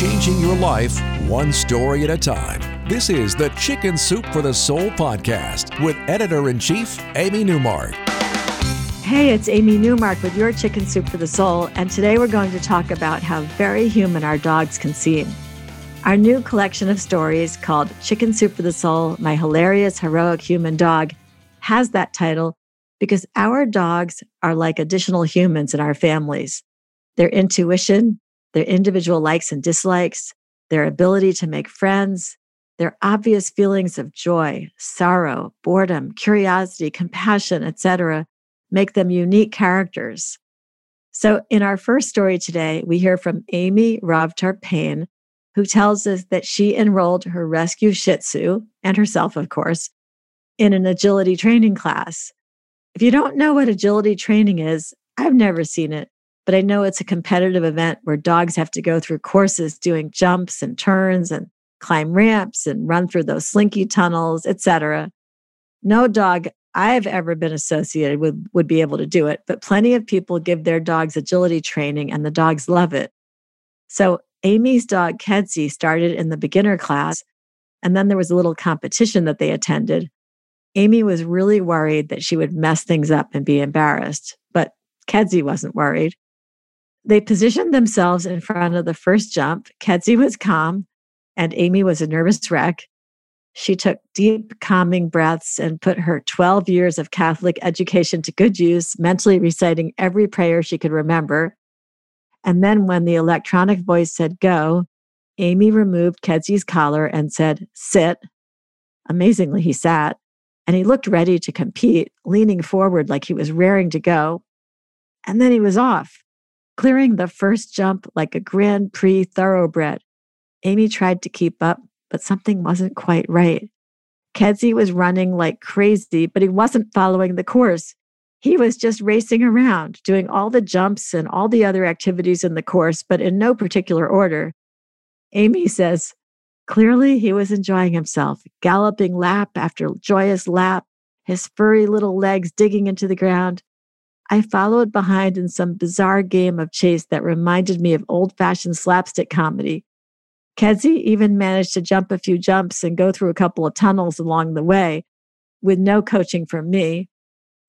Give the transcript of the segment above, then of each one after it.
Changing your life one story at a time. This is the Chicken Soup for the Soul podcast with editor in chief, Amy Newmark. Hey, it's Amy Newmark with your Chicken Soup for the Soul, and today we're going to talk about how very human our dogs can seem. Our new collection of stories called Chicken Soup for the Soul My Hilarious Heroic Human Dog has that title because our dogs are like additional humans in our families. Their intuition, their individual likes and dislikes, their ability to make friends, their obvious feelings of joy, sorrow, boredom, curiosity, compassion, etc., make them unique characters. So, in our first story today, we hear from Amy Rovtar Payne, who tells us that she enrolled her rescue Shih Tzu and herself, of course, in an agility training class. If you don't know what agility training is, I've never seen it, but I know it's a competitive event where dogs have to go through courses doing jumps and turns and climb ramps and run through those slinky tunnels, etc. No dog I've ever been associated with would be able to do it, but plenty of people give their dogs agility training and the dogs love it. So Amy's dog Kedzie started in the beginner class, and then there was a little competition that they attended. Amy was really worried that she would mess things up and be embarrassed, but Kedzie wasn't worried. They positioned themselves in front of the first jump. Kedzie was calm, and Amy was a nervous wreck. She took deep, calming breaths and put her 12 years of Catholic education to good use, mentally reciting every prayer she could remember. And then, when the electronic voice said go, Amy removed Kedzie's collar and said, sit. Amazingly, he sat and he looked ready to compete, leaning forward like he was raring to go. And then he was off, clearing the first jump like a Grand Prix thoroughbred. Amy tried to keep up, but something wasn't quite right. Kedzie was running like crazy, but he wasn't following the course. He was just racing around, doing all the jumps and all the other activities in the course, but in no particular order. Amy says, clearly he was enjoying himself, galloping lap after joyous lap, his furry little legs digging into the ground. I followed behind in some bizarre game of chase that reminded me of old fashioned slapstick comedy. Kedzie even managed to jump a few jumps and go through a couple of tunnels along the way with no coaching from me.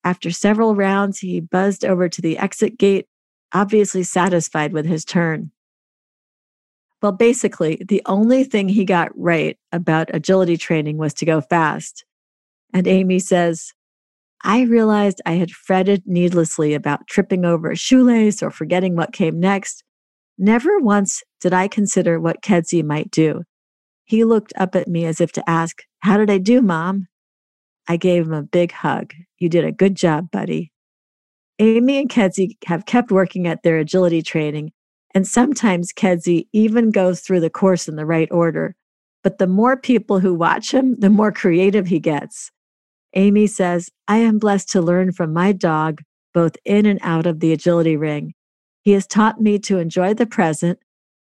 After several rounds, he buzzed over to the exit gate, obviously satisfied with his turn. Well, basically, the only thing he got right about agility training was to go fast. And Amy says, I realized I had fretted needlessly about tripping over a shoelace or forgetting what came next. Never once did I consider what Kedzie might do. He looked up at me as if to ask, How did I do, Mom? I gave him a big hug. You did a good job, buddy. Amy and Kedzie have kept working at their agility training, and sometimes Kedzie even goes through the course in the right order. But the more people who watch him, the more creative he gets. Amy says, I am blessed to learn from my dog, both in and out of the agility ring. He has taught me to enjoy the present,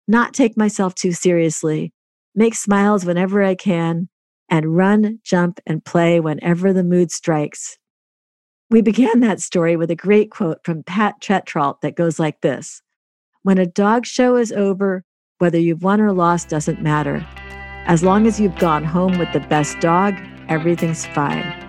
not take myself too seriously, make smiles whenever I can, and run, jump, and play whenever the mood strikes. We began that story with a great quote from Pat Tetrault that goes like this When a dog show is over, whether you've won or lost doesn't matter. As long as you've gone home with the best dog, everything's fine.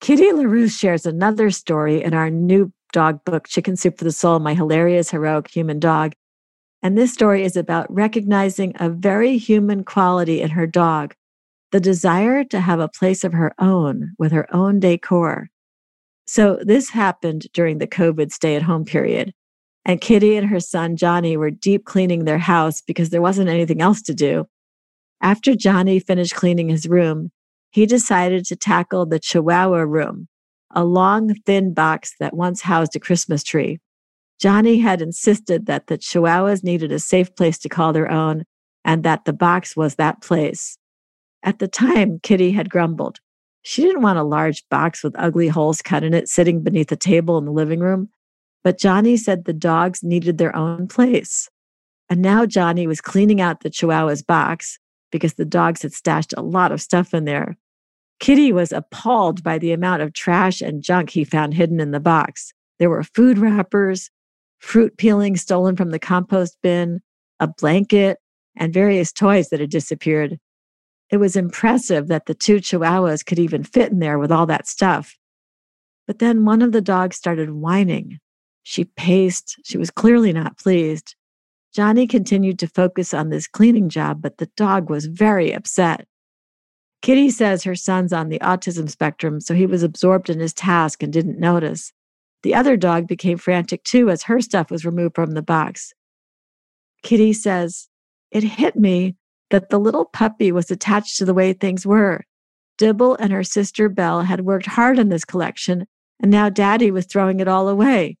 Kitty LaRue shares another story in our new dog book, Chicken Soup for the Soul My Hilarious Heroic Human Dog. And this story is about recognizing a very human quality in her dog the desire to have a place of her own with her own decor. So, this happened during the COVID stay at home period. And Kitty and her son Johnny were deep cleaning their house because there wasn't anything else to do. After Johnny finished cleaning his room, he decided to tackle the Chihuahua room, a long, thin box that once housed a Christmas tree. Johnny had insisted that the Chihuahuas needed a safe place to call their own and that the box was that place. At the time, Kitty had grumbled. She didn't want a large box with ugly holes cut in it sitting beneath a table in the living room. But Johnny said the dogs needed their own place. And now Johnny was cleaning out the Chihuahua's box because the dogs had stashed a lot of stuff in there. Kitty was appalled by the amount of trash and junk he found hidden in the box. There were food wrappers, fruit peelings stolen from the compost bin, a blanket, and various toys that had disappeared. It was impressive that the two chihuahuas could even fit in there with all that stuff. But then one of the dogs started whining. She paced. She was clearly not pleased. Johnny continued to focus on this cleaning job, but the dog was very upset. Kitty says her son's on the autism spectrum, so he was absorbed in his task and didn't notice. The other dog became frantic too as her stuff was removed from the box. Kitty says, It hit me that the little puppy was attached to the way things were. Dibble and her sister Belle had worked hard on this collection, and now Daddy was throwing it all away.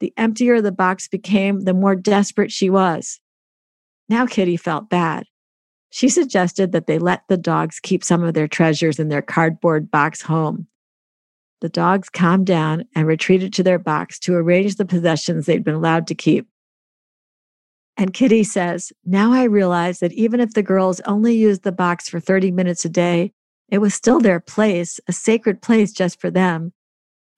The emptier the box became, the more desperate she was. Now Kitty felt bad. She suggested that they let the dogs keep some of their treasures in their cardboard box home. The dogs calmed down and retreated to their box to arrange the possessions they'd been allowed to keep. And Kitty says, Now I realize that even if the girls only used the box for 30 minutes a day, it was still their place, a sacred place just for them.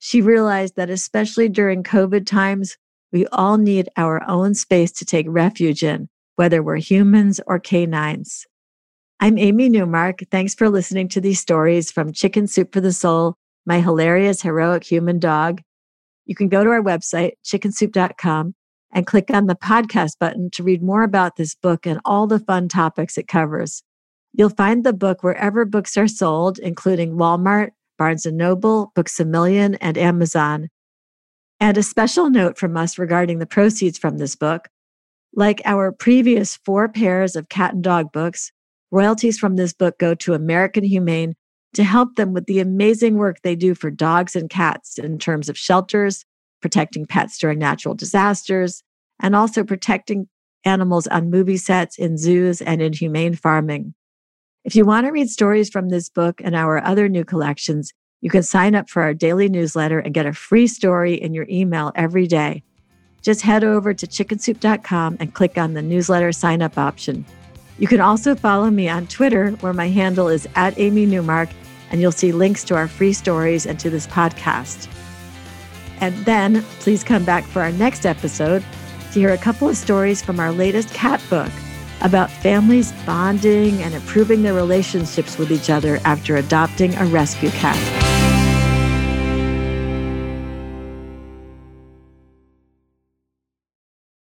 She realized that especially during COVID times, we all need our own space to take refuge in, whether we're humans or canines. I'm Amy Newmark. Thanks for listening to these stories from Chicken Soup for the Soul, my hilarious heroic human dog. You can go to our website, chickensoup.com, and click on the podcast button to read more about this book and all the fun topics it covers. You'll find the book wherever books are sold, including Walmart, Barnes & Noble, Books A Million, and Amazon. And a special note from us regarding the proceeds from this book. Like our previous four pairs of cat and dog books, royalties from this book go to American Humane to help them with the amazing work they do for dogs and cats in terms of shelters, protecting pets during natural disasters, and also protecting animals on movie sets, in zoos, and in humane farming. If you want to read stories from this book and our other new collections, you can sign up for our daily newsletter and get a free story in your email every day. Just head over to chickensoup.com and click on the newsletter sign up option. You can also follow me on Twitter, where my handle is at Amy Newmark, and you'll see links to our free stories and to this podcast. And then please come back for our next episode to hear a couple of stories from our latest cat book about families bonding and improving their relationships with each other after adopting a rescue cat.